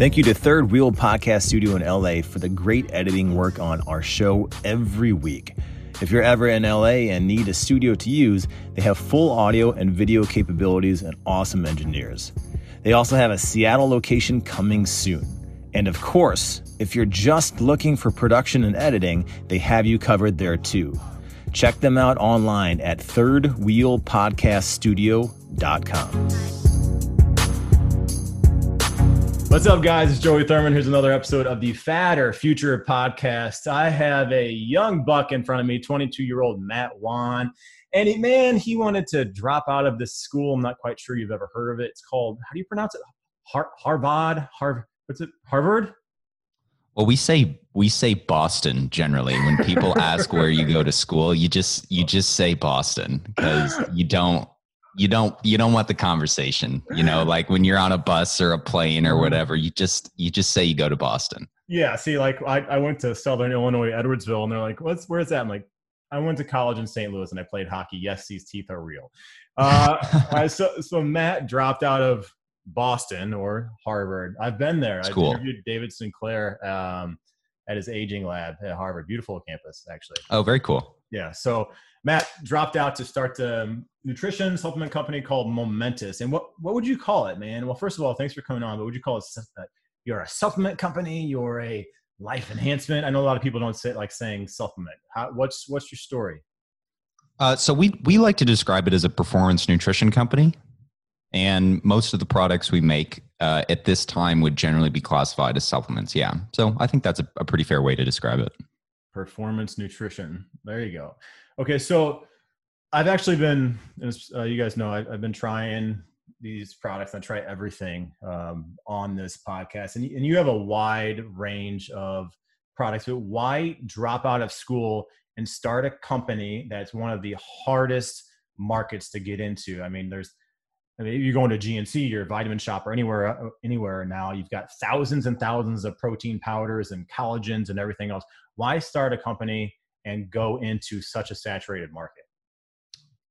Thank you to Third Wheel Podcast Studio in LA for the great editing work on our show every week. If you're ever in LA and need a studio to use, they have full audio and video capabilities and awesome engineers. They also have a Seattle location coming soon. And of course, if you're just looking for production and editing, they have you covered there too. Check them out online at thirdwheelpodcaststudio.com. What's up, guys? It's Joey Thurman. Here's another episode of the Fitter Future podcast. I have a young buck in front of me, 22 year old Matt Wan. And he, man, he wanted to drop out of this school. I'm not quite sure you've ever heard of it. It's called, how do you pronounce it? Har- Harvard? Harvard? What's it? Harvard? Well, we say we say Boston generally when people ask where you go to school. You just you just say Boston because you don't you don't you don't want the conversation you know like when you're on a bus or a plane or mm-hmm. whatever you just you just say you go to boston. Yeah see like i, I went to southern illinois edwardsville and they're like what's where's that? I'm like i went to college in st louis and i played hockey. Yes these teeth are real. Uh, I, so, so matt dropped out of boston or harvard. I've been there. I cool. interviewed david sinclair um, at his aging lab at harvard. Beautiful campus actually. Oh very cool. Yeah so Matt dropped out to start the nutrition supplement company called Momentous. And what, what would you call it, man? Well, first of all, thanks for coming on. But would you call it? Uh, you're a supplement company. You're a life enhancement. I know a lot of people don't say like saying supplement. How, what's what's your story? Uh, so we we like to describe it as a performance nutrition company, and most of the products we make uh, at this time would generally be classified as supplements. Yeah, so I think that's a, a pretty fair way to describe it. Performance nutrition. There you go. Okay, so I've actually been, as uh, you guys know, I, have been trying these products. I try everything um, on this podcast, and, and you have a wide range of products. But why drop out of school and start a company that's one of the hardest markets to get into? I mean, there's I mean, you go into GNC, your vitamin shop, or anywhere, uh, anywhere now, you've got thousands and thousands of protein powders and collagens and everything else. Why start a company and go into such a saturated market?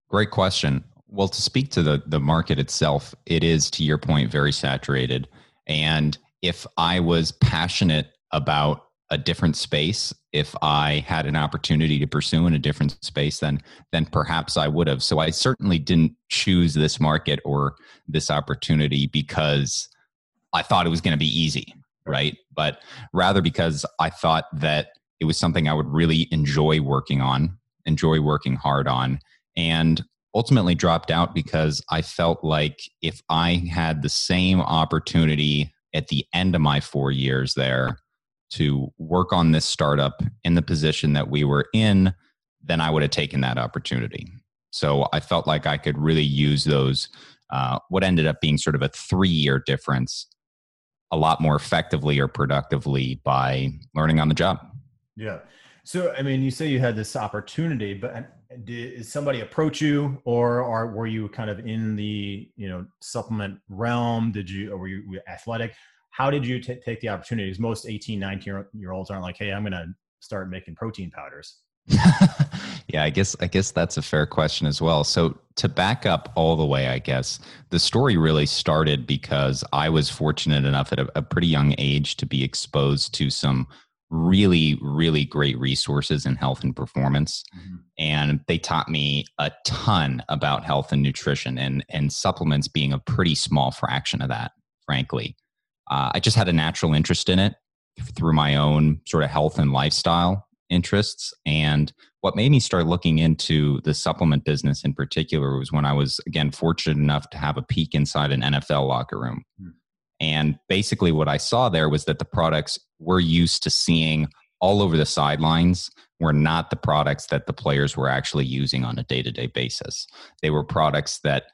Great question. Well, to speak to the the market itself, it is to your point very saturated. And if I was passionate about a different space, if I had an opportunity to pursue in a different space, then then perhaps I would have. So I certainly didn't choose this market or this opportunity because I thought it was going to be easy, right? But rather because I thought that it was something I would really enjoy working on, enjoy working hard on, and ultimately dropped out because I felt like if I had the same opportunity at the end of my four years there to work on this startup in the position that we were in, then I would have taken that opportunity. So I felt like I could really use those, uh, what ended up being sort of a three year difference, a lot more effectively or productively by learning on the job. Yeah. So, I mean, you say you had this opportunity, but uh, did somebody approach you, or, or were you kind of in the you know supplement realm? Did you, or were you, were you athletic? How did you t- take the opportunities? Most 18, 19 year olds aren't like, hey, I'm going to start making protein powders. yeah, I guess I guess that's a fair question as well. So to back up all the way, I guess the story really started because I was fortunate enough at a, a pretty young age to be exposed to some really, really great resources in health and performance. Mm-hmm. And they taught me a ton about health and nutrition and, and supplements being a pretty small fraction of that, frankly. Uh, I just had a natural interest in it through my own sort of health and lifestyle interests. And what made me start looking into the supplement business in particular was when I was, again, fortunate enough to have a peek inside an NFL locker room. Mm-hmm. And basically, what I saw there was that the products we're used to seeing all over the sidelines were not the products that the players were actually using on a day-to-day basis. They were products that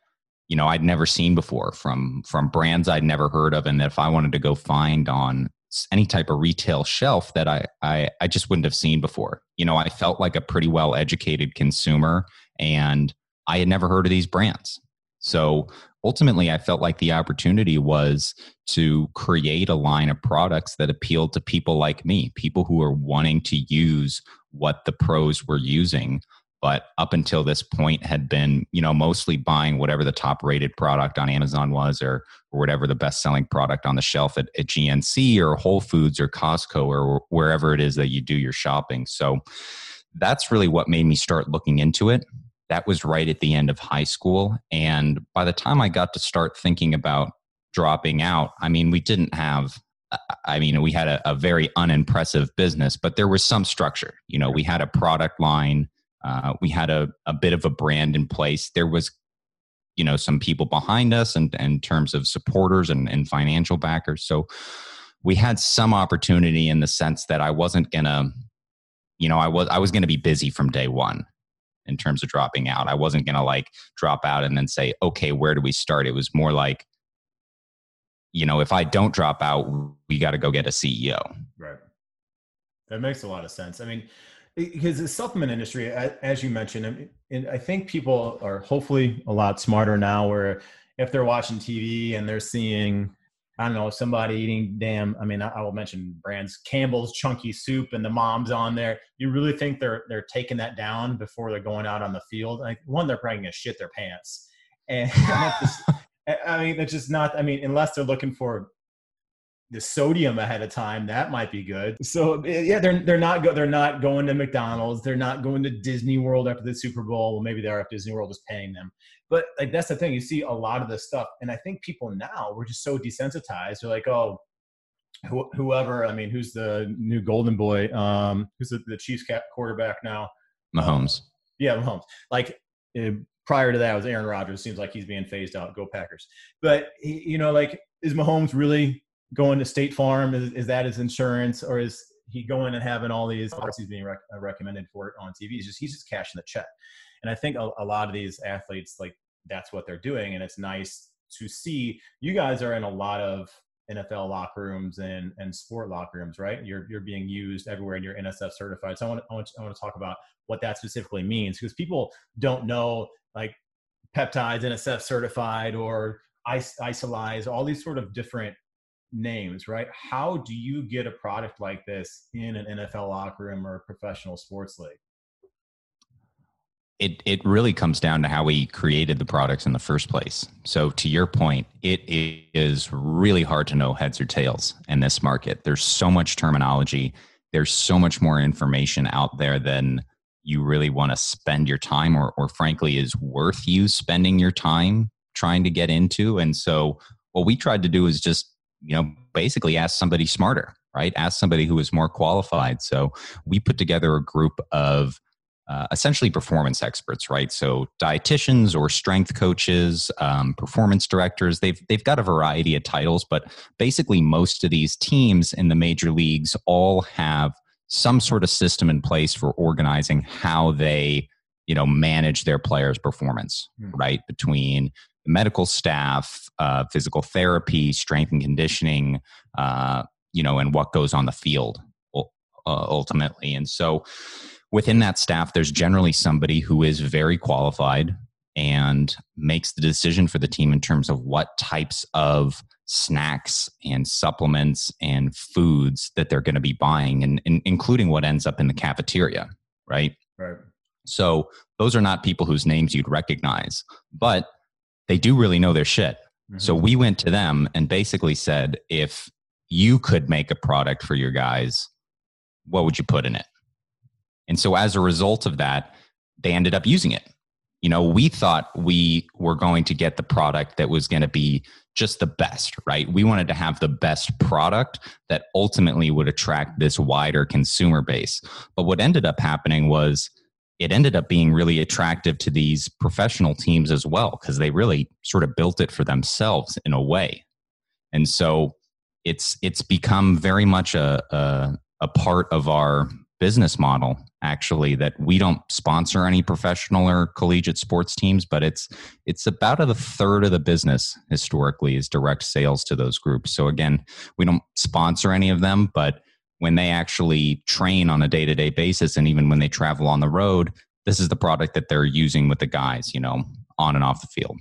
you know I'd never seen before from from brands I'd never heard of, and that if I wanted to go find on any type of retail shelf that I, I I just wouldn't have seen before. You know, I felt like a pretty well educated consumer, and I had never heard of these brands. So ultimately, I felt like the opportunity was to create a line of products that appealed to people like me, people who are wanting to use what the pros were using, but up until this point had been you know mostly buying whatever the top rated product on amazon was or, or whatever the best selling product on the shelf at, at gnc or whole foods or costco or wherever it is that you do your shopping. So that's really what made me start looking into it that was right at the end of high school and by the time i got to start thinking about dropping out i mean we didn't have I mean, we had a, a, very unimpressive business, but there was some structure. You know, we had a product line, uh, we had a, a bit of a brand in place. There was, you know, some people behind us and in terms of supporters and, and financial backers. So we had some opportunity in the sense that I wasn't gonna, you know, I was I was gonna be busy from day one in terms of dropping out. I wasn't gonna like drop out and then say, okay, where do we start? It was more like you know, if I don't drop out, we got to go get a CEO. Right. That makes a lot of sense. I mean, because the supplement industry, as you mentioned, and I think people are hopefully a lot smarter now. Where if they're watching TV and they're seeing, I don't know, somebody eating damn. I mean, I will mention brands Campbell's Chunky Soup and the mom's on there. You really think they're they're taking that down before they're going out on the field? Like one, they're probably gonna shit their pants, and just, I mean, it's just not. I mean, unless they're looking for the sodium ahead of time, that might be good. So yeah, they're they're not go, they're not going to McDonald's. They're not going to Disney World after the Super Bowl. Well, maybe they're if Disney World is paying them. But like that's the thing. You see a lot of this stuff, and I think people now we're just so desensitized. They're like, oh, whoever. I mean, who's the new Golden Boy? Um, who's the, the Chiefs quarterback now? Mahomes. Um, yeah, Mahomes. Like eh, prior to that was Aaron Rodgers. Seems like he's being phased out. Go Packers. But you know, like is Mahomes really going to State Farm? Is, is that his insurance, or is he going and having all these policies being rec- uh, recommended for it on TV? He's just he's just cashing the check. And I think a, a lot of these athletes like that's what they're doing, and it's nice to see. You guys are in a lot of NFL locker rooms and and sport locker rooms, right? You're you're being used everywhere, and you're NSF certified. So I want to, I want I want to talk about what that specifically means because people don't know like peptides NSF certified or Isolyze, all these sort of different names, right? How do you get a product like this in an NFL locker room or a professional sports league? It it really comes down to how we created the products in the first place. So to your point, it is really hard to know heads or tails in this market. There's so much terminology. There's so much more information out there than you really want to spend your time or, or frankly is worth you spending your time trying to get into and so what we tried to do is just you know basically ask somebody smarter right ask somebody who is more qualified so we put together a group of uh, essentially performance experts, right? So dietitians or strength coaches, um, performance directors. They've they've got a variety of titles, but basically most of these teams in the major leagues all have some sort of system in place for organizing how they you know manage their players performance mm. right between the medical staff uh, physical therapy strength and conditioning uh, you know and what goes on the field uh, ultimately and so within that staff there's generally somebody who is very qualified and makes the decision for the team in terms of what types of snacks and supplements and foods that they're going to be buying and, and, including what ends up in the cafeteria right? Right. So those are not people whose names you'd recognize but they do really know their shit. Mm-hmm. so we went to them and basically said if you could make a product for your guys what would you put in it and so as a result of that they ended up using it you know we thought we were going to get the product that was going to be just the best, right? We wanted to have the best product that ultimately would attract this wider consumer base. But what ended up happening was it ended up being really attractive to these professional teams as well because they really sort of built it for themselves in a way. And so it's it's become very much a a, a part of our business model actually that we don't sponsor any professional or collegiate sports teams but it's it's about a third of the business historically is direct sales to those groups. So again we don't sponsor any of them but when they actually train on a day-to-day basis and even when they travel on the road this is the product that they're using with the guys you know on and off the field.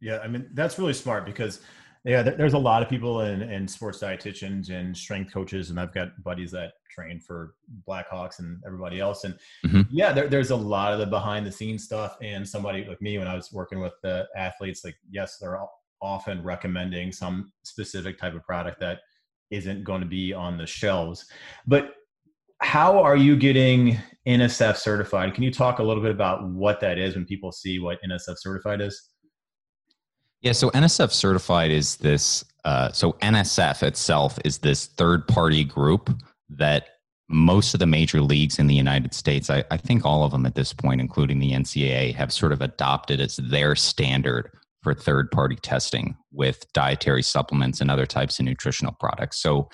Yeah i mean that's really smart because Yeah, there's a lot of people in, in sports dietitians and strength coaches, and I've got buddies that train for Blackhawks and everybody else. And mm-hmm. yeah, there, there's a lot of the behind the scenes stuff. And somebody like me, when I was working with the athletes, like yes, they're often recommending some specific type of product that isn't going to be on the shelves. But how are you getting NSF certified? Can you talk a little bit about what that is when people see what NSF certified is? Yeah, so NSF certified is this. Uh, so NSF itself is this third party group that most of the major leagues in the United States, I, I think all of them at this point, including the NCAA, have sort of adopted as their standard for third party testing with dietary supplements and other types of nutritional products. So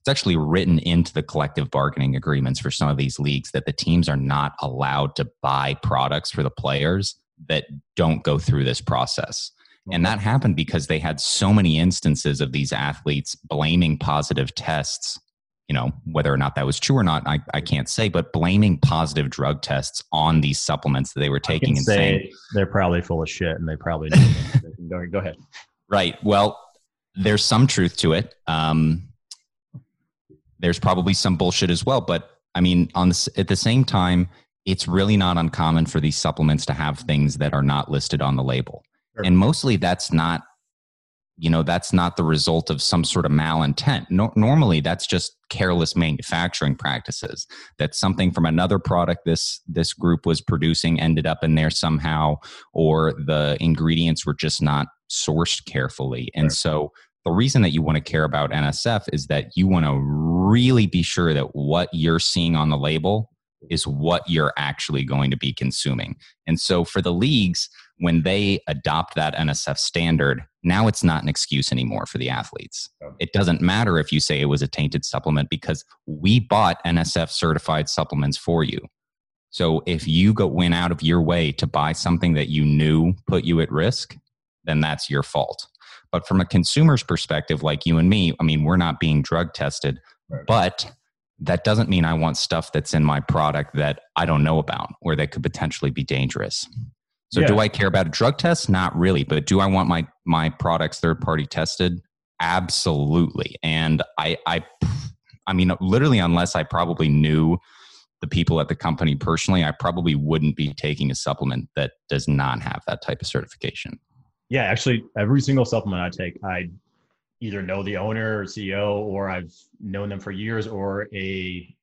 it's actually written into the collective bargaining agreements for some of these leagues that the teams are not allowed to buy products for the players that don't go through this process. And that happened because they had so many instances of these athletes blaming positive tests. You know, whether or not that was true or not, I, I can't say, but blaming positive drug tests on these supplements that they were taking and saying they're probably full of shit and they probably go, go ahead. Right. Well, there's some truth to it. Um, there's probably some bullshit as well, but I mean, on the, at the same time, it's really not uncommon for these supplements to have things that are not listed on the label. Sure. And mostly that's not, you know, that's not the result of some sort of malintent. No, normally that's just careless manufacturing practices. That something from another product this this group was producing ended up in there somehow, or the ingredients were just not sourced carefully. And so the reason that you want to care about NSF is that you want to really be sure that what you're seeing on the label is what you're actually going to be consuming. And so for the leagues, when they adopt that NSF standard, now it's not an excuse anymore for the athletes. It doesn't matter if you say it was a tainted supplement because we bought NSF certified supplements for you. So if you go went out of your way to buy something that you knew put you at risk, then that's your fault. But from a consumer's perspective, like you and me, I mean, we're not being drug tested, right. but that doesn't mean I want stuff that's in my product that I don't know about or that could potentially be dangerous. So yeah. do I care about a drug test? Not really, but do I want my my products third party tested? Absolutely. And I I I mean literally unless I probably knew the people at the company personally, I probably wouldn't be taking a supplement that does not have that type of certification. Yeah, actually every single supplement I take, I either know the owner or CEO or I've known them for years or a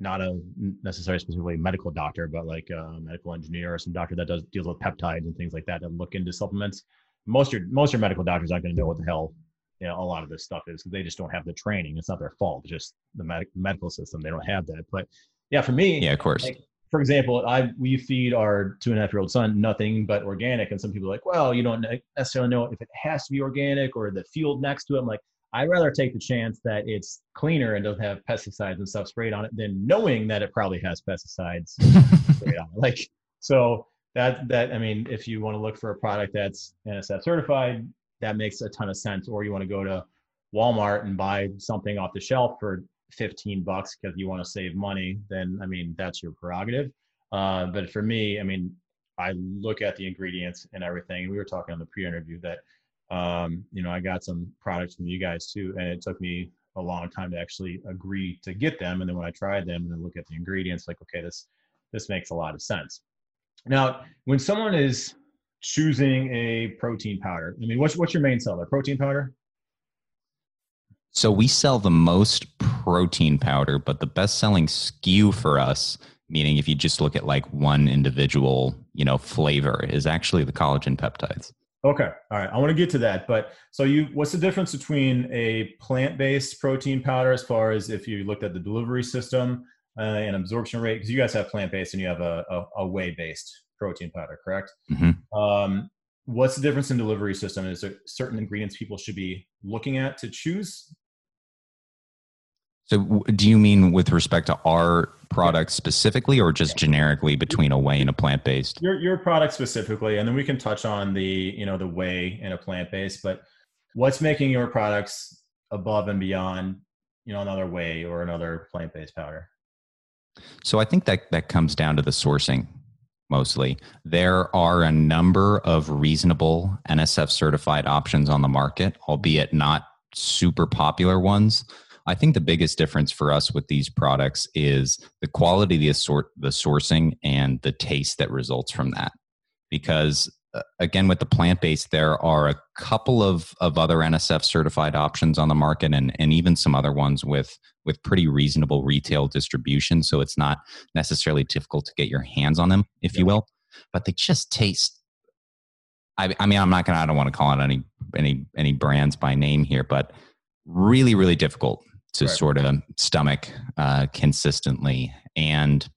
not a necessarily specifically medical doctor, but like a medical engineer or some doctor that does deals with peptides and things like that that look into supplements. Most your most your medical doctors aren't going to know what the hell you know a lot of this stuff is because they just don't have the training. It's not their fault. Just the med- medical system. They don't have that. But yeah, for me, yeah, of course. Like, for example, I we feed our two and a half year old son nothing but organic, and some people are like, well, you don't necessarily know if it has to be organic or the field next to it. I'm like, I'd rather take the chance that it's cleaner and doesn't have pesticides and stuff sprayed on it than knowing that it probably has pesticides sprayed on it. Like so that that I mean, if you want to look for a product that's NSF certified, that makes a ton of sense. Or you want to go to Walmart and buy something off the shelf for 15 bucks because you want to save money, then I mean that's your prerogative. Uh, but for me, I mean, I look at the ingredients and everything. We were talking on the pre-interview that um, you know, I got some products from you guys too, and it took me a long time to actually agree to get them. And then when I tried them and then look at the ingredients, like, okay, this this makes a lot of sense. Now, when someone is choosing a protein powder, I mean, what's what's your main seller? Protein powder? So we sell the most protein powder, but the best selling SKU for us, meaning if you just look at like one individual, you know, flavor, is actually the collagen peptides. Okay. All right. I want to get to that. But so you what's the difference between a plant-based protein powder as far as if you looked at the delivery system uh, and absorption rate? Because you guys have plant-based and you have a, a, a whey-based protein powder, correct? Mm-hmm. Um, what's the difference in delivery system? Is there certain ingredients people should be looking at to choose so, do you mean with respect to our product specifically, or just generically between a whey and a plant based? Your your product specifically, and then we can touch on the you know the whey and a plant based. But what's making your products above and beyond you know another whey or another plant based powder? So I think that that comes down to the sourcing. mostly. There are a number of reasonable NSF certified options on the market, albeit not super popular ones. I think the biggest difference for us with these products is the quality, the sort, the sourcing, and the taste that results from that. Because uh, again, with the plant based, there are a couple of of other NSF certified options on the market, and and even some other ones with with pretty reasonable retail distribution. So it's not necessarily difficult to get your hands on them, if yeah. you will. But they just taste. I, I mean, I'm not gonna. I don't want to call it any any any brands by name here, but really, really difficult to right. sort of stomach uh, consistently. And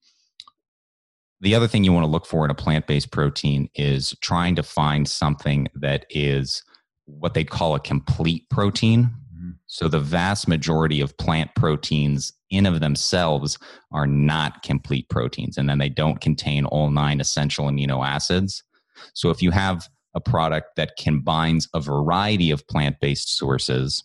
the other thing you want to look for in a plant based protein is trying to find something that is what they call a complete protein. Mm-hmm. So the vast majority of plant proteins in of themselves are not complete proteins and then they don't contain all nine essential amino acids. So if you have a product that combines a variety of plant-based sources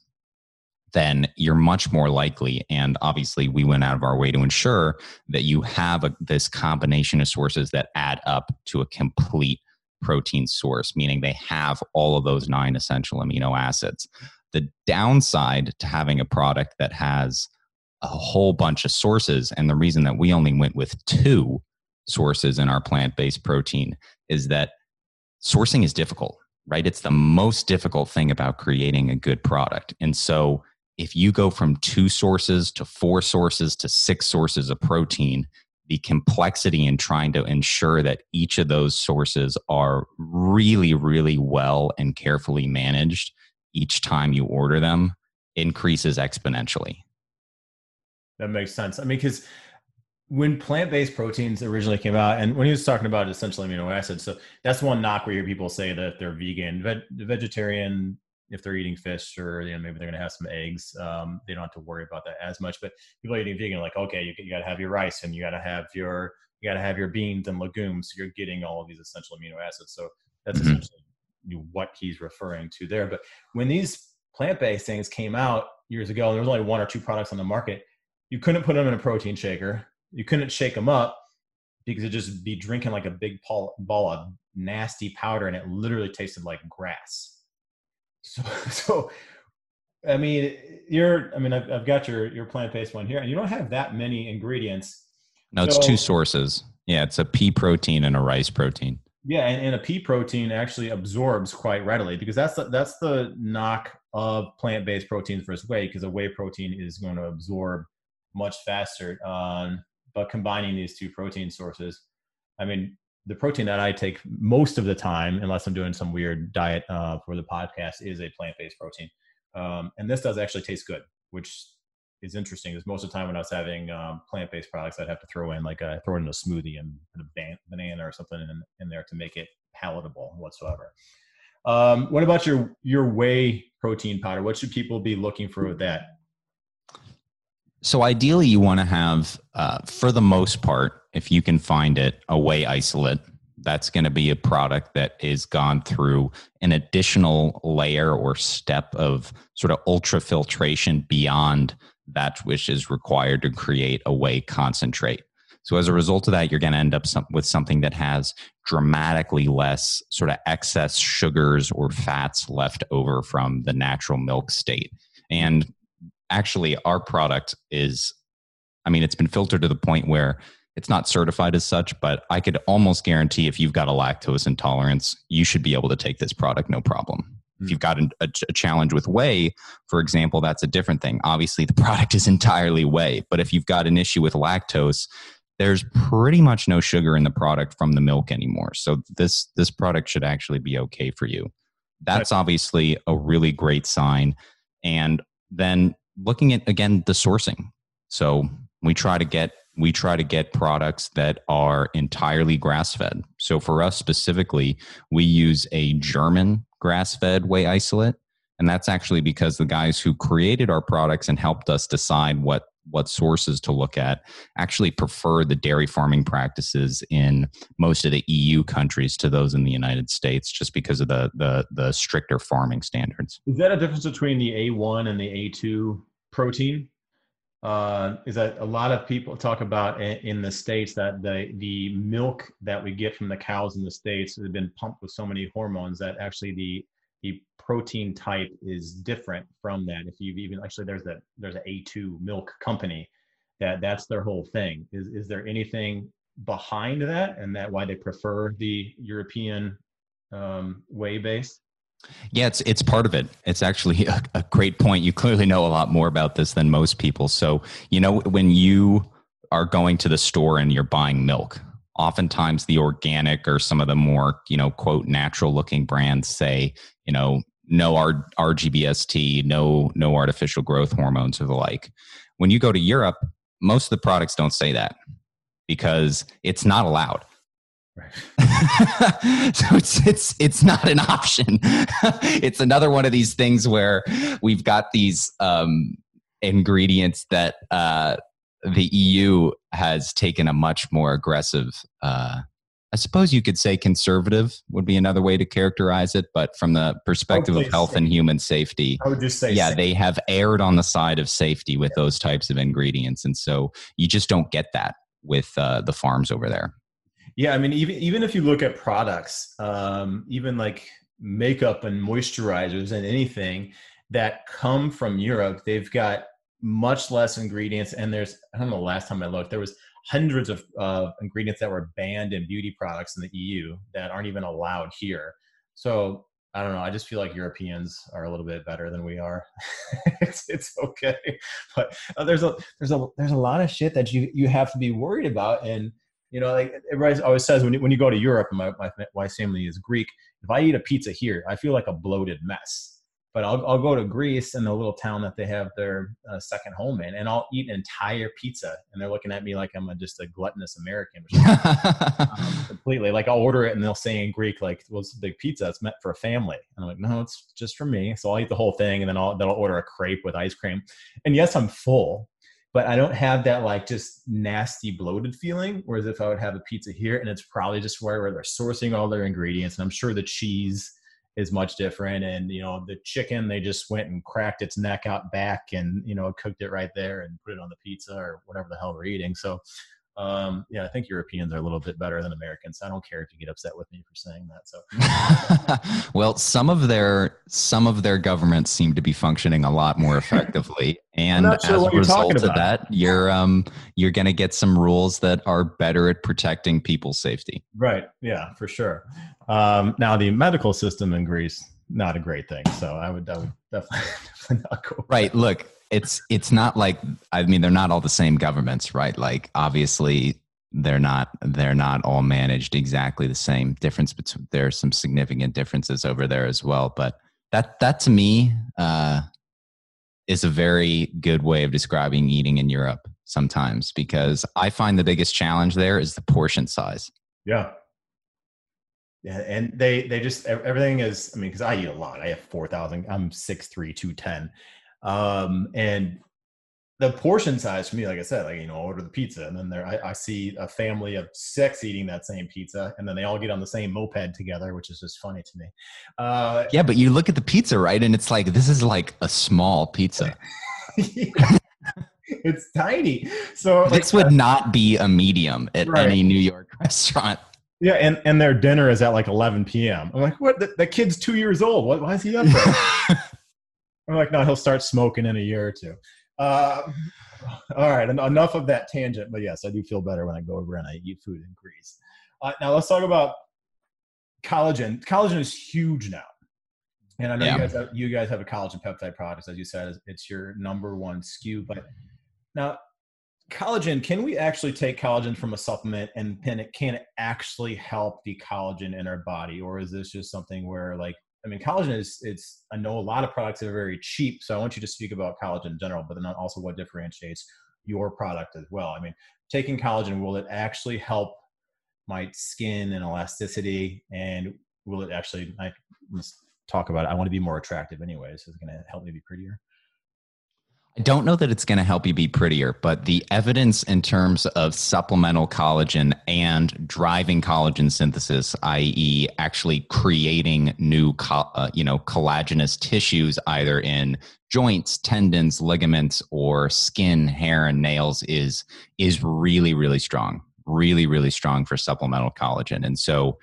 then you're much more likely and obviously we went out of our way to ensure that you have a, this combination of sources that add up to a complete protein source meaning they have all of those nine essential amino acids. The downside to having a product that has a whole bunch of sources and the reason that we only went with two sources in our plant-based protein is that sourcing is difficult right? It's the most difficult thing about creating a good product. And so if you go from two sources to four sources to six sources of protein, the complexity in trying to ensure that each of those sources are really, really well and carefully managed each time you order them increases exponentially. That makes sense. I mean, because when plant-based proteins originally came out, and when he was talking about essential amino acids, so that's one knock where you hear people say that they're vegan. vegetarian if they're eating fish or you know maybe they're going to have some eggs um, they don't have to worry about that as much. But people eating vegan like okay you, you got to have your rice and you got to have your you got to have your beans and legumes. So you're getting all of these essential amino acids. So that's mm-hmm. essentially what he's referring to there. But when these plant-based things came out years ago and there was only one or two products on the market you couldn't put them in a protein shaker. You couldn't shake them up because it'd just be drinking like a big ball of nasty powder and it literally tasted like grass so, so I mean, you're. I mean, I've, I've got your your plant based one here, and you don't have that many ingredients. No, it's so, two sources. Yeah, it's a pea protein and a rice protein. Yeah, and, and a pea protein actually absorbs quite readily because that's the, that's the knock of plant based proteins versus whey because a whey protein is going to absorb much faster. Um, but combining these two protein sources, I mean, the protein that I take most of the time, unless I'm doing some weird diet uh, for the podcast, is a plant based protein. Um, and this does actually taste good, which is interesting. Because most of the time when I was having um, plant based products, I'd have to throw in like a throw in a smoothie and a ban- banana or something in, in there to make it palatable whatsoever. Um, what about your your whey protein powder? What should people be looking for with that? So ideally, you want to have, uh, for the most part, if you can find it, a whey isolate. That's going to be a product that is gone through an additional layer or step of sort of ultrafiltration beyond that which is required to create a whey concentrate. So as a result of that, you're going to end up some, with something that has dramatically less sort of excess sugars or fats left over from the natural milk state. And actually our product is i mean it's been filtered to the point where it's not certified as such but i could almost guarantee if you've got a lactose intolerance you should be able to take this product no problem. If you've got a, a, challenge with whey for example that's a different thing. Obviously the product is entirely whey but if you've got an issue with lactose there's pretty much no sugar in the product from the milk anymore. So this this product should actually be okay for you. That's obviously a really great sign. And then looking at again the sourcing. So we try to get we try to get products that are entirely grass fed. So for us specifically, we use a German grass fed whey isolate. And that's actually because the guys who created our products and helped us decide what what sources to look at actually prefer the dairy farming practices in most of the EU countries to those in the United States just because of the the, the stricter farming standards. Is that a difference between the A1 and the A2 protein? uh, is that a lot of people talk about in the states that the the milk that we get from the cows in the states has been pumped with so many hormones that actually the the protein type is different from that. If you've even actually there's a there's a A2 milk company that that's their whole thing. Is is there anything behind that and that why they prefer the European um, whey base? Yeah, it's it's part of it. It's actually a, a, great point. You clearly know a lot more about this than most people. So, you know, when you are going to the store and you're buying milk, oftentimes the organic or some of the more, you know, quote natural looking brands say, you know, no R- RGBST, no no artificial growth hormones or the like. When you go to Europe, most of the products don't say that because it's not allowed. Right. so it's it's it's not an option. it's another one of these things where we've got these um, ingredients that uh, the EU has taken a much more aggressive. Uh, I suppose you could say conservative would be another way to characterize it, but from the perspective of health and human safety, I would just say, yeah, they have erred on the side of safety with yeah. those types of ingredients, and so you just don't get that with uh, the farms over there. Yeah, I mean, even even if you look at products, um, even like makeup and moisturizers and anything that come from Europe, they've got much less ingredients. And there's I don't know. the Last time I looked, there was hundreds of uh, ingredients that were banned in beauty products in the EU that aren't even allowed here. So I don't know. I just feel like Europeans are a little bit better than we are. it's it's okay, but uh, there's a there's a there's a lot of shit that you you have to be worried about, and you know, like everybody always says when you, when you go to Europe, and my, my wife's family is Greek. If I eat a pizza here, I feel like a bloated mess. But I'll, I'll go to Greece in the little town that they have their uh, second home in, and I'll eat an entire pizza, and they're looking at me like I'm a, just a gluttonous American, um, completely. Like I'll order it, and they'll say in Greek, like, "Well, it's a big pizza. It's meant for a family." And I'm like, "No, it's just for me." So I'll eat the whole thing, and then I'll then I'll order a crepe with ice cream. And yes, I'm full, but I don't have that like just nasty bloated feeling. Whereas if I would have a pizza here, and it's probably just where, where they're sourcing all their ingredients, and I'm sure the cheese is much different, and you know the chicken they just went and cracked its neck out back, and you know cooked it right there and put it on the pizza or whatever the hell we're eating. So um, yeah, I think Europeans are a little bit better than Americans. I don't care if you get upset with me for saying that. So, well, some of their some of their governments seem to be functioning a lot more effectively, and sure as a result of that, you're um you're going to get some rules that are better at protecting people's safety. Right. Yeah, for sure. Um, now, the medical system in Greece not a great thing. So I would, I would definitely, definitely not go. Right. Look, it's it's not like I mean they're not all the same governments, right? Like obviously they're not they're not all managed exactly the same. Difference between there are some significant differences over there as well. But that that to me uh, is a very good way of describing eating in Europe sometimes because I find the biggest challenge there is the portion size. Yeah. Yeah, and they they just everything is. I mean, because I eat a lot. I have four thousand. I'm six three, two ten. Um, and the portion size for me, like I said, like you know, order the pizza, and then there I, I, see a family of six eating that same pizza, and then they all get on the same moped together, which is just funny to me. Uh, yeah, but you look at the pizza, right, and it's like this is like a small pizza. it's tiny. So this like, would uh, not be a medium at right. any New York restaurant. Yeah, and, and their dinner is at like 11 p.m. I'm like, what? The, the kid's two years old. What, why is he up there? I'm like, no, he'll start smoking in a year or two. Uh, all right, enough of that tangent. But yes, I do feel better when I go over and I eat food in Greece. Uh, now let's talk about collagen. Collagen is huge now, and I know yeah. you guys have, you guys have a collagen peptide product, as you said, it's your number one SKU. But now, collagen, can we actually take collagen from a supplement and can it can it actually help the collagen in our body, or is this just something where like I mean, collagen is it's I know a lot of products that are very cheap, so I want you to speak about collagen in general, but then also what differentiates your product as well. I mean, taking collagen will it actually help my skin and elasticity, and will it actually? I let's talk about it. I want to be more attractive, anyways. So it's going to help me be prettier. I don't know that it's going to help you be prettier, but the evidence in terms of supplemental collagen and driving collagen synthesis, i.e., actually creating new, uh, you know, collagenous tissues either in joints, tendons, ligaments, or skin, hair, and nails, is is really, really strong. Really, really strong for supplemental collagen, and so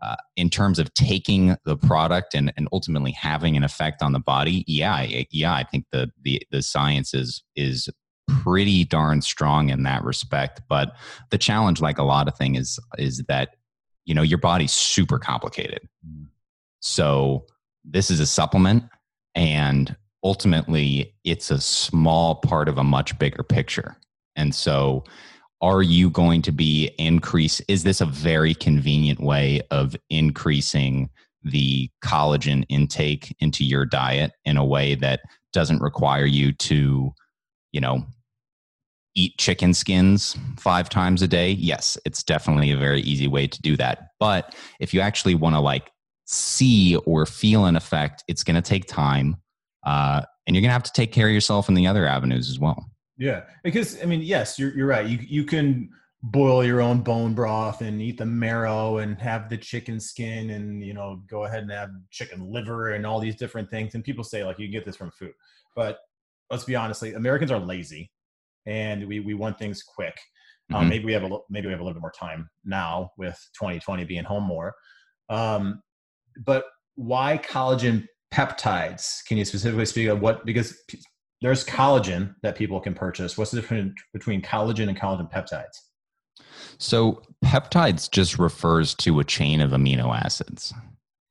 uh, in terms of taking the product and, and ultimately having an effect on the body, yeah, yeah, I think the the the science is is pretty darn strong in that respect. But the challenge, like a lot of things, is is that you know your body's super complicated. Mm. So this is a supplement, and ultimately, it's a small part of a much bigger picture. And so are you going to be increase is this a very convenient way of increasing the collagen intake into your diet in a way that doesn't require you to you know eat chicken skins five times a day? Yes it's definitely a very easy way to do that. But if you actually want to like see or feel an effect it's going to take time uh, and you're going to have to take care of yourself in the other avenues as well yeah, because I mean, yes, you're you're right. You you can boil your own bone broth and eat the marrow and have the chicken skin and you know go ahead and have chicken liver and all these different things. And people say like you can get this from food, but let's be honestly, Americans are lazy and we we want things quick. Um, mm-hmm. Um, maybe we have a maybe we have a little bit more time now with 2020 being home more. Um, but why collagen peptides? Can you specifically speak of what because there's collagen that people can purchase. What's the difference between collagen and collagen peptides? So, peptides just refers to a chain of amino acids.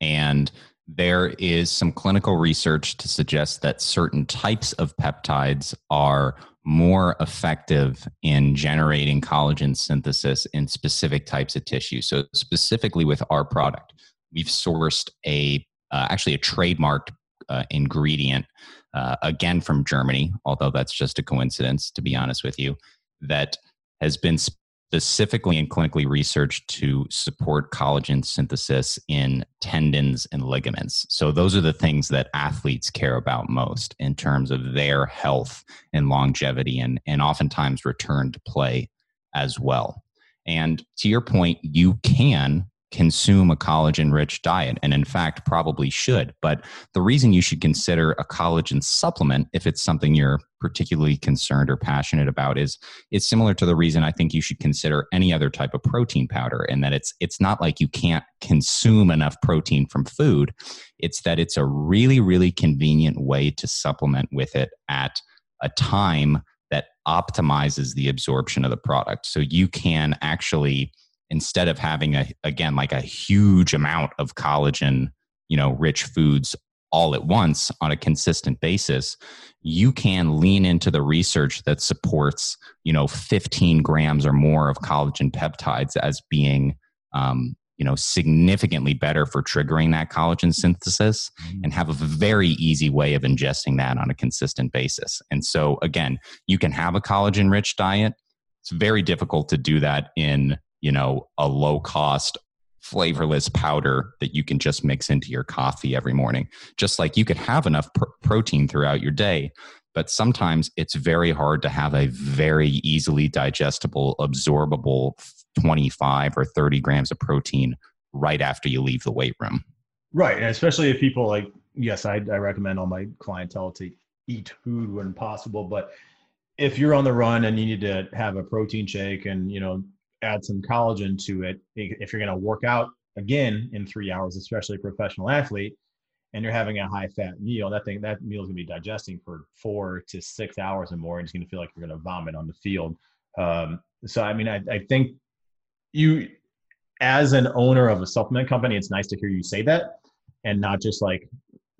And there is some clinical research to suggest that certain types of peptides are more effective in generating collagen synthesis in specific types of tissue. So, specifically with our product, we've sourced a uh, actually a trademarked uh, ingredient uh, again from Germany, although that's just a coincidence, to be honest with you, that has been specifically and clinically researched to support collagen synthesis in tendons and ligaments. So, those are the things that athletes care about most in terms of their health and longevity, and, and oftentimes return to play as well. And to your point, you can consume a collagen rich diet and in fact probably should. But the reason you should consider a collagen supplement if it's something you're particularly concerned or passionate about is is similar to the reason I think you should consider any other type of protein powder and that it's it's not like you can't consume enough protein from food. It's that it's a really really convenient way to supplement with it at a time that optimizes the absorption of the product. So you can actually instead of having a again like a huge amount of collagen you know rich foods all at once on a consistent basis you can lean into the research that supports you know 15 grams or more of collagen peptides as being um, you know significantly better for triggering that collagen synthesis mm-hmm. and have a very easy way of ingesting that on a consistent basis and so again you can have a collagen rich diet it's very difficult to do that in you know, a low cost flavorless powder that you can just mix into your coffee every morning. Just like you could have enough pr- protein throughout your day, but sometimes it's very hard to have a very easily digestible, absorbable 25 or 30 grams of protein right after you leave the weight room. Right. And especially if people like, yes, I, I recommend all my clientele to eat food when possible, but if you're on the run and you need to have a protein shake and, you know, add some collagen to it if you're going to work out again in three hours especially a professional athlete and you're having a high fat meal that thing that meal is going to be digesting for four to six hours and more and it's going to feel like you're going to vomit on the field. Um, so i mean I, I think you as an owner of a supplement company it's nice to hear you say that and not just like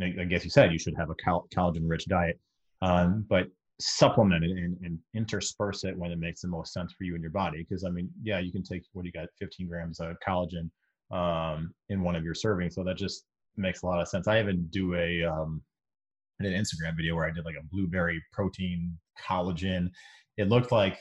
i guess you said you should have a collagen rich diet. Um, but supplement it and, and, intersperse it when it makes the most sense for you and your body. Because I mean, yeah, you can take what you got, 15 grams of collagen um, in one of your servings, so that just makes a lot of sense. I even do a um, an Instagram video where I did like a blueberry protein collagen. It looked like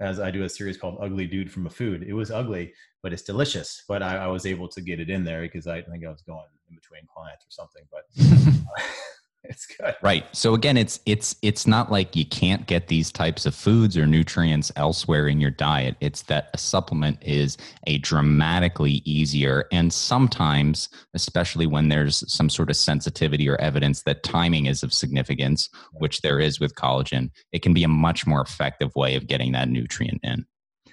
as I do a series called Ugly Dude from a Food. It was ugly, but it's delicious. But I, I was able to get it in there because I think I was going in between clients or something. But it's good. Right. So again, it's it's it's not like you can't get these types of foods or nutrients elsewhere in your diet. It's that a supplement is a dramatically easier and sometimes, especially when there's some sort of sensitivity or evidence that timing is of significance, which there is with collagen, it can be a much more effective way of getting that nutrient in.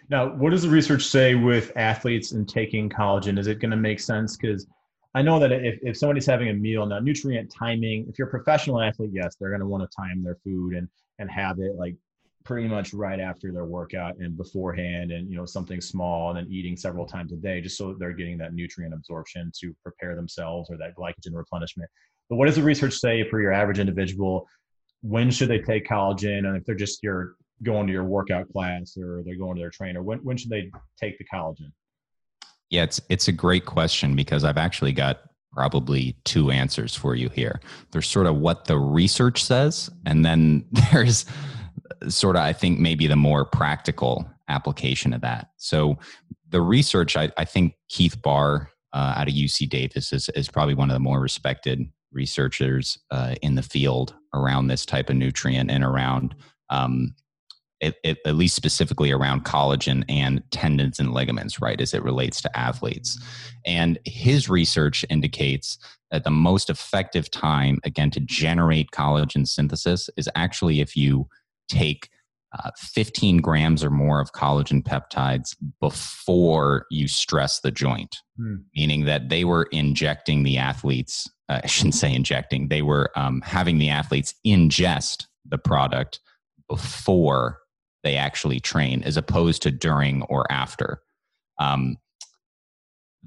Now, what does the research say with athletes and taking collagen? Is it going to make sense? Because I know that if, if somebody's having a meal, now nutrient timing, if you're a professional athlete, yes, they're going to want to time their food and, and have it like pretty much right after their workout and beforehand and, you know, something small and then eating several times a day, just so they're getting that nutrient absorption to prepare themselves or that glycogen replenishment. But what does the research say for your average individual? When should they take collagen? And if they're just your going to your workout class or they're going to their trainer, when, when should they take the collagen? Yeah, it's it's a great question because I've actually got probably two answers for you here. There's sort of what the research says, and then there's sort of I think maybe the more practical application of that. So the research, I, I think Keith Baar uh, out of UC Davis is, is probably one of the more respected researchers uh, in the field around this type of nutrient and around um, it, it, at least specifically around collagen and tendons and ligaments, right, as it relates to athletes. And his research indicates that the most effective time, again, to generate collagen synthesis is actually if you take uh, 15 grams or more of collagen peptides before you stress the joint, hmm. meaning that they were injecting the athletes, uh, I shouldn't say injecting, they were um, having the athletes ingest the product before they actually train as opposed to during or after. Um,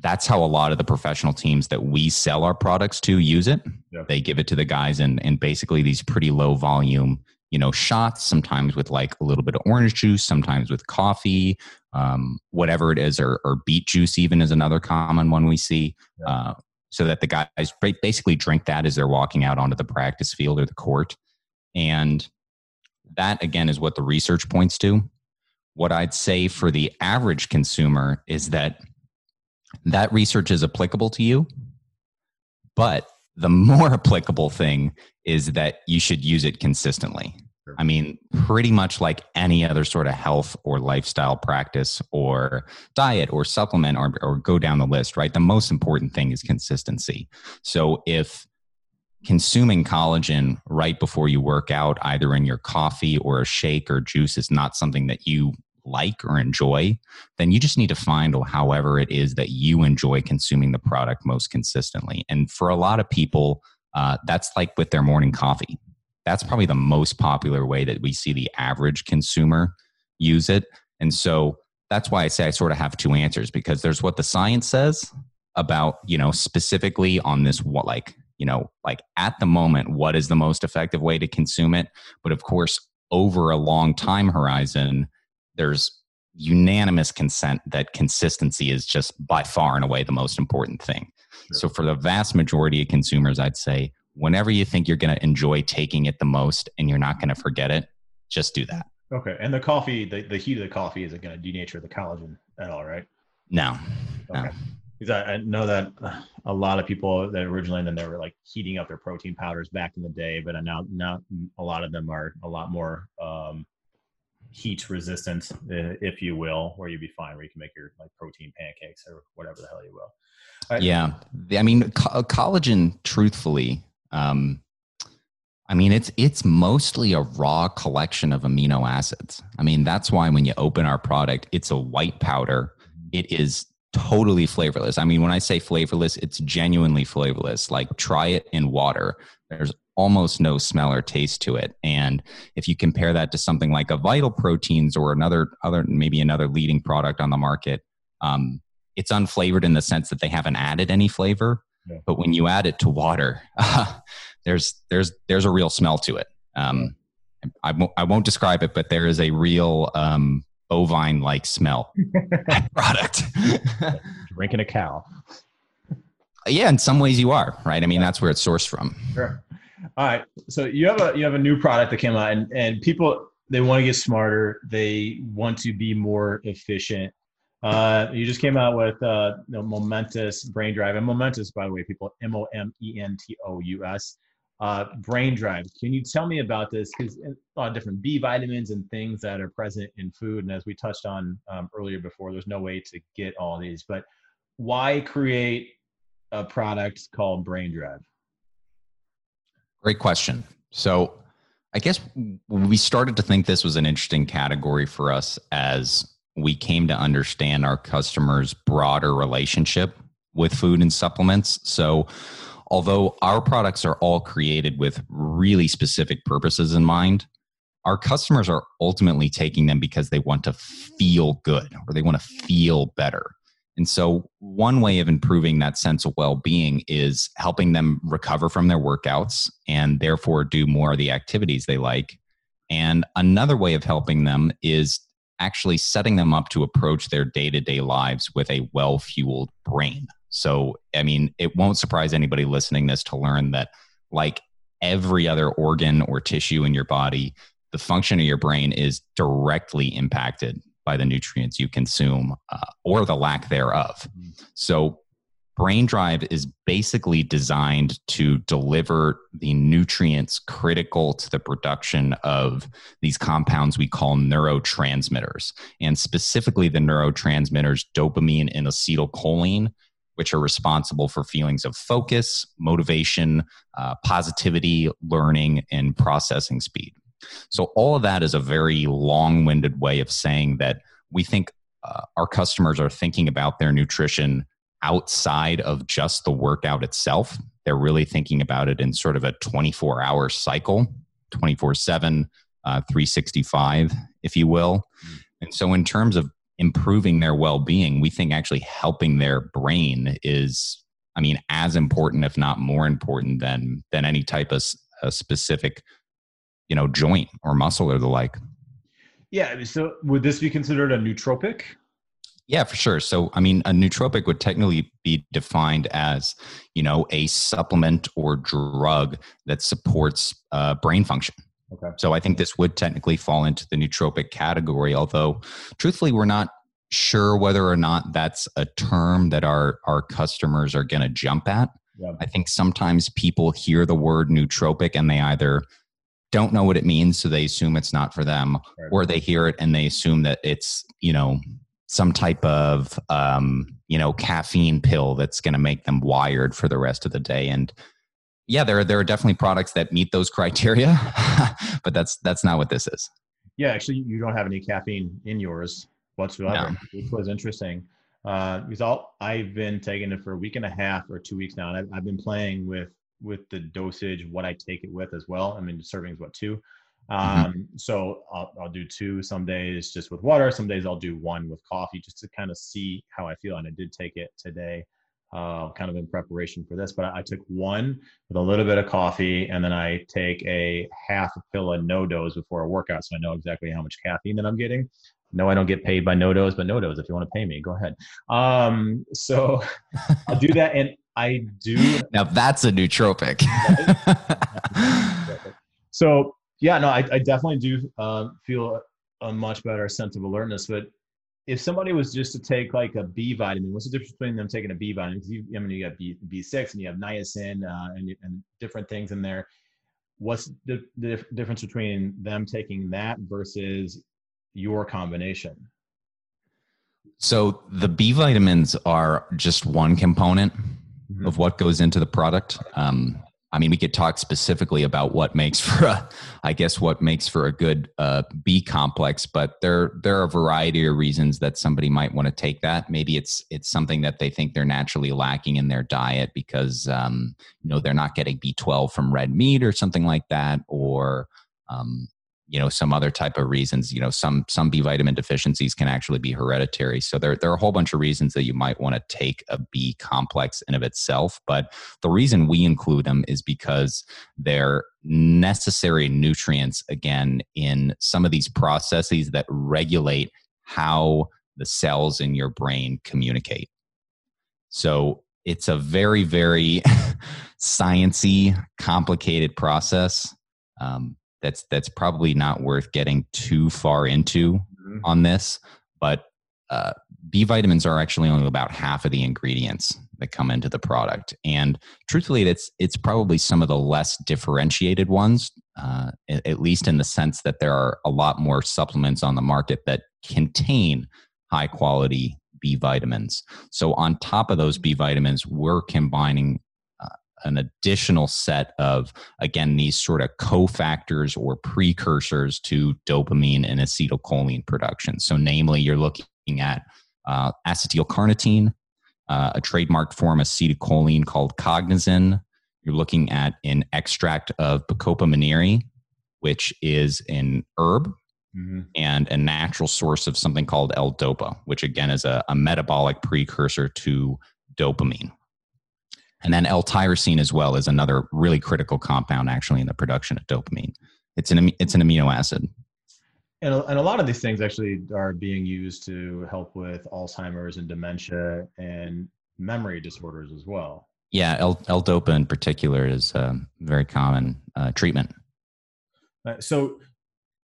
that's how a lot of the professional teams that we sell our products to use it. Yeah. They give it to the guys in, in basically these pretty low volume, you know, shots, sometimes with like a little bit of orange juice, sometimes with coffee, um, whatever it is, or, or, beet juice even is another common one we see. Yeah. Uh, so that the guys basically drink that as they're walking out onto the practice field or the court. And that again is what the research points to. What I'd say for the average consumer is that that research is applicable to you, but the more applicable thing is that you should use it consistently. I mean, pretty much like any other sort of health or lifestyle practice or diet or supplement or, or go down the list, right? The most important thing is consistency. So if consuming collagen right before you work out, either in your coffee or a shake or juice, is not something that you like or enjoy, then you just need to find however it is that you enjoy consuming the product most consistently. And for a lot of people, uh, that's like with their morning coffee. That's probably the most popular way that we see the average consumer use it. And so that's why I say I sort of have two answers because there's what the science says about, you know, specifically on this, what like you know, like at the moment, what is the most effective way to consume it? But of course, over a long time horizon, there's unanimous consent that consistency is just by far and away the most important thing. Sure. So for the vast majority of consumers, I'd say whenever you think you're going to enjoy taking it the most and you're not going to forget it, just do that. Okay. And the coffee, the, the heat of the coffee isn't going to denature the collagen at all, right? No. Okay. No because I, I, know that a lot of people that originally then they were like heating up their protein powders back in the day, but now now a lot of them are a lot more um, heat resistant, if you will, where you'd be fine, where you can make your like protein pancakes or whatever the hell you will. Yeah, I mean co- collagen. Truthfully, um, I mean it's it's mostly a raw collection of amino acids. I mean that's why when you open our product, it's a white powder. Mm-hmm. It is totally flavorless. I mean, when I say flavorless, it's genuinely flavorless. Like try it in water. There's almost no smell or taste to it. And if you compare that to something like a Vital Proteins or another other maybe another leading product on the market, um, it's unflavored in the sense that they haven't added any flavor. Yeah. But when you add it to water, uh, there's there's there's a real smell to it. Um, I, won't, I won't describe it, but there is a real um, bovine like smell product. Drinking a cow. Yeah, in some ways you are, right? I mean, that's where it's sourced from. Sure. All right. So you have a you have a new product that came out and, and people they want to get smarter, they want to be more efficient. Uh, you just came out with uh, the Momentous Brain Drive, and Momentous, by the way, people, M O M E N T O U S. Uh, brain drive. Can you tell me about this? Because a lot of different B vitamins and things that are present in food, and as we touched on um, earlier before, there's no way to get all these. But why create a product called Brain Drive? Great question. So, I guess we started to think this was an interesting category for us as we came to understand our customers' broader relationship with food and supplements. So, although our products are all created with really specific purposes in mind, our customers are ultimately taking them because they want to feel good or they want to feel better. And so, one way of improving that sense of well being is helping them recover from their workouts and therefore do more of the activities they like. And another way of helping them is actually setting them up to approach their day to day lives with a well fueled brain. So, I mean, it won't surprise anybody listening this to learn that, like every other organ or tissue in your body, the function of your brain is directly impacted by the nutrients you consume uh, or the lack thereof. Mm-hmm. So, Brain Drive is basically designed to deliver the nutrients critical to the production of these compounds we call neurotransmitters, and specifically the neurotransmitters dopamine and acetylcholine, which are responsible for feelings of focus, motivation, uh, positivity, learning, and processing speed. So, all of that is a very long winded way of saying that we think uh, our customers are thinking about their nutrition outside of just the workout itself. They're really thinking about it in sort of a 24 hour cycle, 24 uh, 7, 365, if you will. Mm. And so, in terms of improving their well being, we think actually helping their brain is, I mean, as important, if not more important than, than any type of a specific you know joint or muscle or the like. Yeah so would this be considered a nootropic? Yeah for sure. So i mean a nootropic would technically be defined as you know a supplement or drug that supports uh, brain function okay so i think this would technically fall into the nootropic category although truthfully we're not sure whether or not that's a term that our our customers are going to jump at yeah. i think sometimes people hear the word nootropic and they either don't know what it means so they assume it's not for them right. or they hear it and they assume that it's you know some type of um, you know caffeine pill that's going to make them wired for the rest of the day and yeah there, are, there are definitely products that meet those criteria but that's that's not what this is yeah actually you don't have any caffeine in yours whatsoever no. which was interesting uh, because I'll, I've been taking it for a week and a half or two weeks now, and I've, I've been playing with with the dosage, what I take it with as well. I mean, serving is what two. Mm-hmm. Um, mm-hmm. So I'll, I'll do two some days just with water. Some days I'll do one with coffee just to kind of see how I feel. And I did take it today, uh, kind of in preparation for this. But I, I, took one with a little bit of coffee, and then I take a half a pill of NoDoz before a workout, so I know exactly how much caffeine that I'm getting. No, I don't get paid by NoDoz, but NoDoz, if you want to pay me, go ahead. Um, so I'll do that, and I do. Now that's a nootropic. so yeah, no, I, I definitely do uh, feel a much better sense of alertness. But if somebody was just to take like a B vitamin, what's the difference between them taking a B vitamin? Because you, I mean, you got B B six and you have niacin uh, and and different things in there. What's the, the difference between them taking that versus your combination? So the B vitamins are just one component mm-hmm. of what goes into the product. Um, I mean, we could talk specifically about what makes for a, I guess, what makes for a good uh, B complex. But there, there are a variety of reasons that somebody might want to take that. Maybe it's it's something that they think they're naturally lacking in their diet because um, you know they're not getting B twelve from red meat or something like that, or um, you know some other type of reasons you know some some b vitamin deficiencies can actually be hereditary. So there, there are a whole bunch of reasons that you might want to take a b complex in of itself but the reason we include them is because they're necessary nutrients again in some of these processes that regulate how the cells in your brain communicate. So it's a very very sciency complicated process. Um, that's that's probably not worth getting too far into mm-hmm. on this but uh, b vitamins are actually only about half of the ingredients that come into the product. And truthfully, it's it's probably some of the less differentiated ones, uh, at least in the sense that there are a lot more supplements on the market that contain high quality B vitamins. So on top of those B vitamins, we're combining an additional set of again these sort of cofactors or precursors to dopamine and acetylcholine production. So namely, you're looking at uh, acetylcarnitine, uh, a trademarked form of acetylcholine called cognizin. You're looking at an extract of Bacopa monnieri, which is an herb mm-hmm. and a natural source of something called L-DOPA, which again is a, a metabolic precursor to dopamine. And then L-tyrosine as well is another really critical compound actually in the production of dopamine. It's an it's an amino acid. And a, and a lot of these things actually are being used to help with Alzheimer's and dementia and memory disorders as well. Yeah, L, L-DOPA in particular is a very common uh, treatment. Uh, so,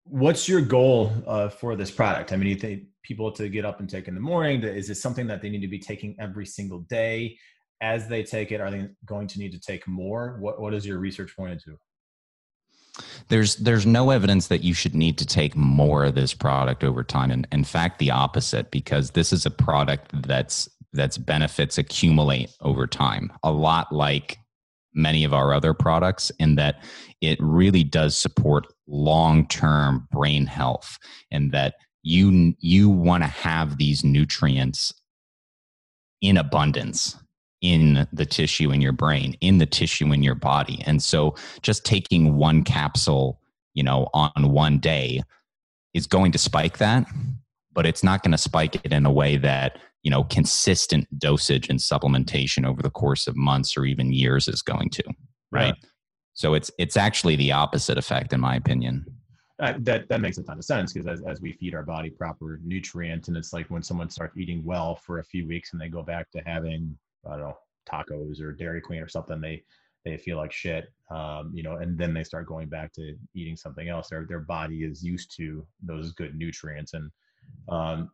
what's your goal uh, for this product? I mean, you think people to get up and take in the morning? Is it something that they need to be taking every single day? As they take it, are they going to need to take more? What What is your research pointed to? There's there's no evidence that you should need to take more of this product over time, and in fact, the opposite, because this is a product that's that's benefits accumulate over time, a lot like many of our other products, in that it really does support long term brain health, and that you you want to have these nutrients in abundance in the tissue in your brain, in the tissue in your body. And so just taking one capsule, you know, on one day is going to spike that, but it's not going to spike it in a way that, you know, consistent dosage and supplementation over the course of months or even years is going to, right? Yeah. So it's it's actually the opposite effect in my opinion. Uh, that that makes a ton of sense because as, as we feed our body proper nutrients and it's like when someone starts eating well for a few weeks and they go back to having I don't know, tacos or Dairy Queen or something, they they feel like shit, um, you know, and then they start going back to eating something else. Their their body is used to those good nutrients. And um,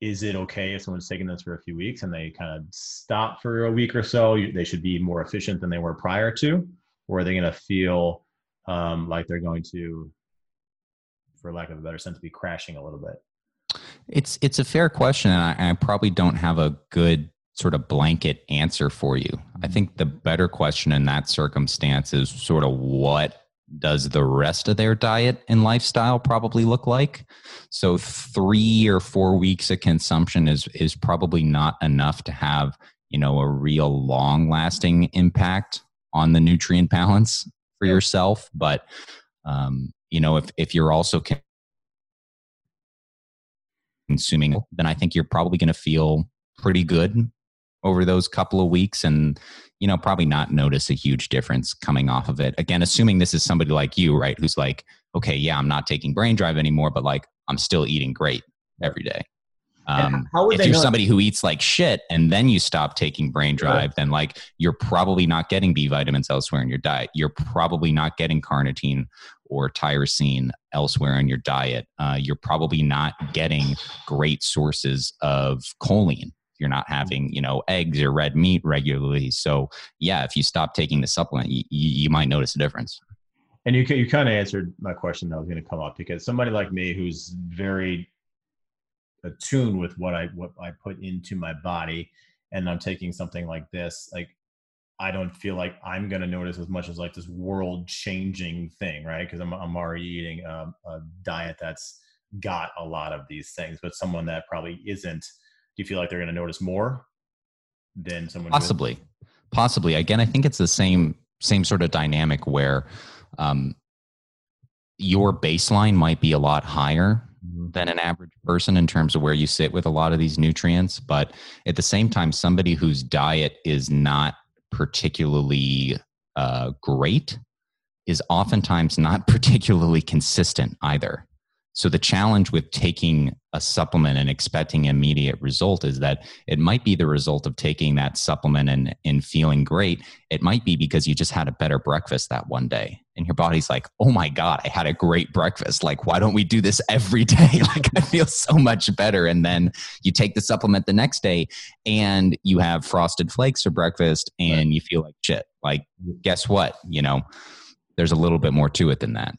is it okay if someone's taking this for a few weeks and they kind of stop for a week or so? They should be more efficient than they were prior to, or are they going to feel um, like they're going to, for lack of a better sense, be crashing a little bit? It's it's a fair question, and I, I probably don't have a good sort of blanket answer for you. I think the better question in that circumstance is sort of what does the rest of their diet and lifestyle probably look like? So 3 or 4 weeks of consumption is is probably not enough to have, you know, a real long-lasting impact on the nutrient balance for yourself, but um, you know, if if you're also consuming then I think you're probably going to feel pretty good over those couple of weeks and you know probably not notice a huge difference coming off of it again assuming this is somebody like you right who's like okay yeah i'm not taking brain drive anymore but like i'm still eating great every day um, if you're know? somebody who eats like shit and then you stop taking brain drive, right. then like you're probably not getting B vitamins elsewhere in your diet. You're probably not getting carnitine or tyrosine elsewhere in your diet. Uh, you're probably not getting great sources of choline you're not mm-hmm. having you know eggs or red meat regularly. So yeah if you stop taking the supplement you, you might notice a difference. And you, you kind of answered my question that was going to come up because somebody like me who's very attuned with what i what i put into my body and i'm taking something like this like i don't feel like i'm going to notice as much as like this world changing thing right? Because I'm, I'm already eating a, a diet that's got a lot of these things but someone that probably isn't do you feel like they're going to notice more than someone possibly. Possibly. Again i think it's the same same sort of dynamic where um, your baseline might be a lot higher mm-hmm. than an average person in terms of where you sit with a lot of these nutrients but at the same time somebody whose diet is not particularly uh, great is oftentimes not particularly consistent either so the challenge with taking a supplement and expecting immediate result is that it might be the result of taking that supplement and, and feeling great. It might be because you just had a better breakfast that one day. And your body's like, oh my God, I had a great breakfast. Like, why don't we do this every day? like, I feel so much better. And then you take the supplement the next day and you have frosted flakes for breakfast and you feel like shit. Like, guess what? You know, there's a little bit more to it than that.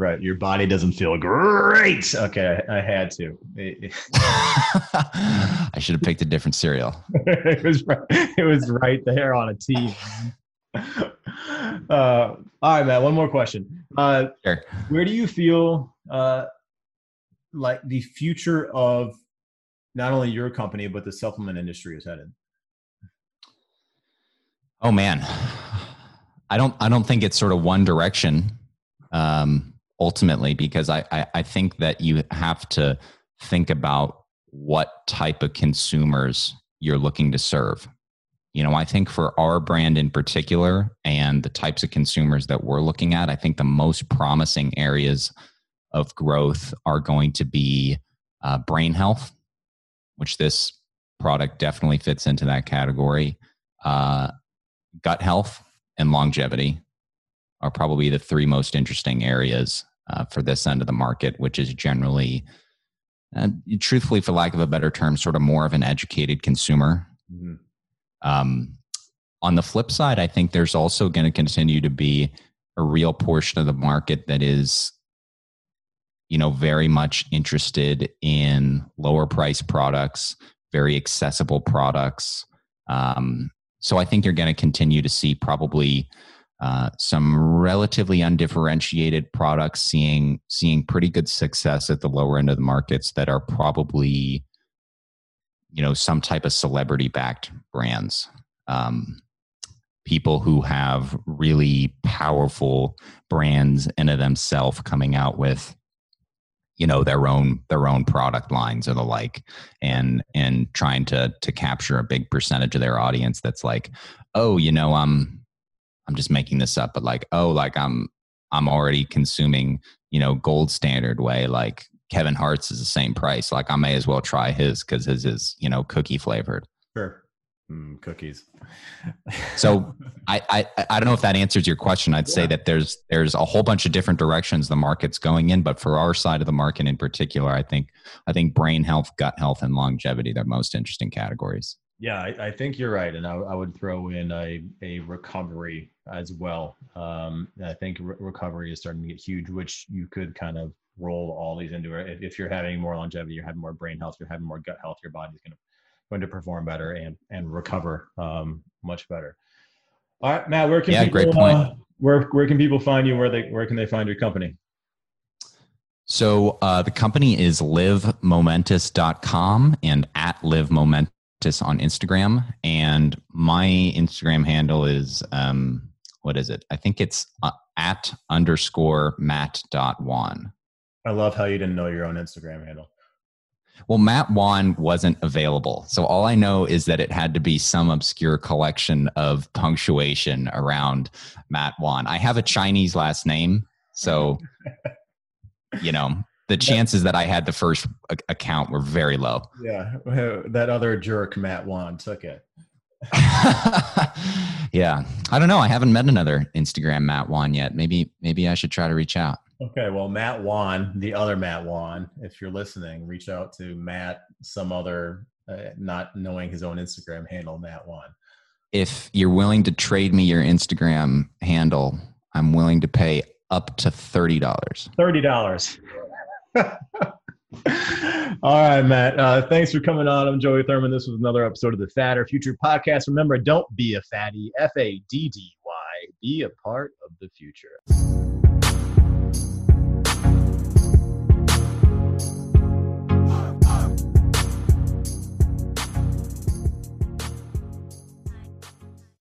Right. Your body doesn't feel great. Okay. I, I had to. I should have picked a different cereal. it was right, it was right there on a tee. Uh, all right, Matt. One more question. Uh, sure. Where do you feel uh, like the future of not only your company but the supplement industry is headed? Oh man, I don't. I don't think it's sort of one direction. Um, ultimately because I, I, I think that you have to think about what type of consumers you're looking to serve. You know, I think for our brand in particular and the types of consumers that we're looking at, I think the most promising areas of growth are going to be uh, brain health, which this product definitely fits into that category, uh, gut health, and longevity are probably the three most interesting areas uh, for this end of the market, which is generally, uh, truthfully, for lack of a better term, sort of more of an educated consumer. Mm-hmm. Um, on the flip side, I think there's also going to continue to be a real portion of the market that is, you know, very much interested in lower price products, very accessible products. Um, so I think you're going to continue to see probably uh, some relatively undifferentiated products seeing seeing pretty good success at the lower end of the markets that are probably you know some type of celebrity backed brands. Um, people who have really powerful brands in of themselves coming out with you know their own their own product lines or the like and and trying to to capture a big percentage of their audience that's like oh you know i'm I'm just making this up, but like, oh, like I'm I'm already consuming, you know, gold standard whey. Like Kevin Hart's is the same price. Like I may as well try his because his is, you know, cookie flavored. Sure. Mm, cookies. so I, I I don't know if that answers your question. I'd yeah. say that there's there's a whole bunch of different directions the market's going in, but for our side of the market in particular, I think I think brain health, gut health, and longevity are most interesting categories. Yeah, I, I, think you're right, and I, I, would throw in a, a recovery as well. Um, I think re- recovery is starting to get huge, which you could kind of roll all these into it. If, if, you're having more longevity, you're having more brain health, you're having more gut health, your body's going to going to perform better and and recover um, much better. All right, Matt, where can yeah, people, great point. Uh, where where can people find you? Where they where can they find your company? So uh, the company is livemomentous.com and at livemomentous on Instagram, and my Instagram handle is um, what is it? I think it's uh, at underscore Matt dot Wan. I love how you didn't know your own Instagram handle. Well, Matt Wan wasn't available. So all I know is that it had to be some obscure collection of punctuation around Matt Wan. I have a Chinese last name. So, you know, the chances that I had the first account were very low. Yeah, that other jerk, Matt Wan, took it. yeah, I don't know. I haven't met another Instagram Matt Wan yet. Maybe, maybe I should try to reach out. Okay, well, Matt Wan, the other Matt Wan, if you're listening, reach out to Matt, some other, uh, not knowing his own Instagram handle, Matt Wan. If you're willing to trade me your Instagram handle, I'm willing to pay up to thirty dollars. Thirty dollars. All right, Matt. Uh, thanks for coming on. I'm Joey Thurman. This was another episode of the Fitter Future podcast. Remember, don't be a fatty. F A D D Y. Be a part of the future.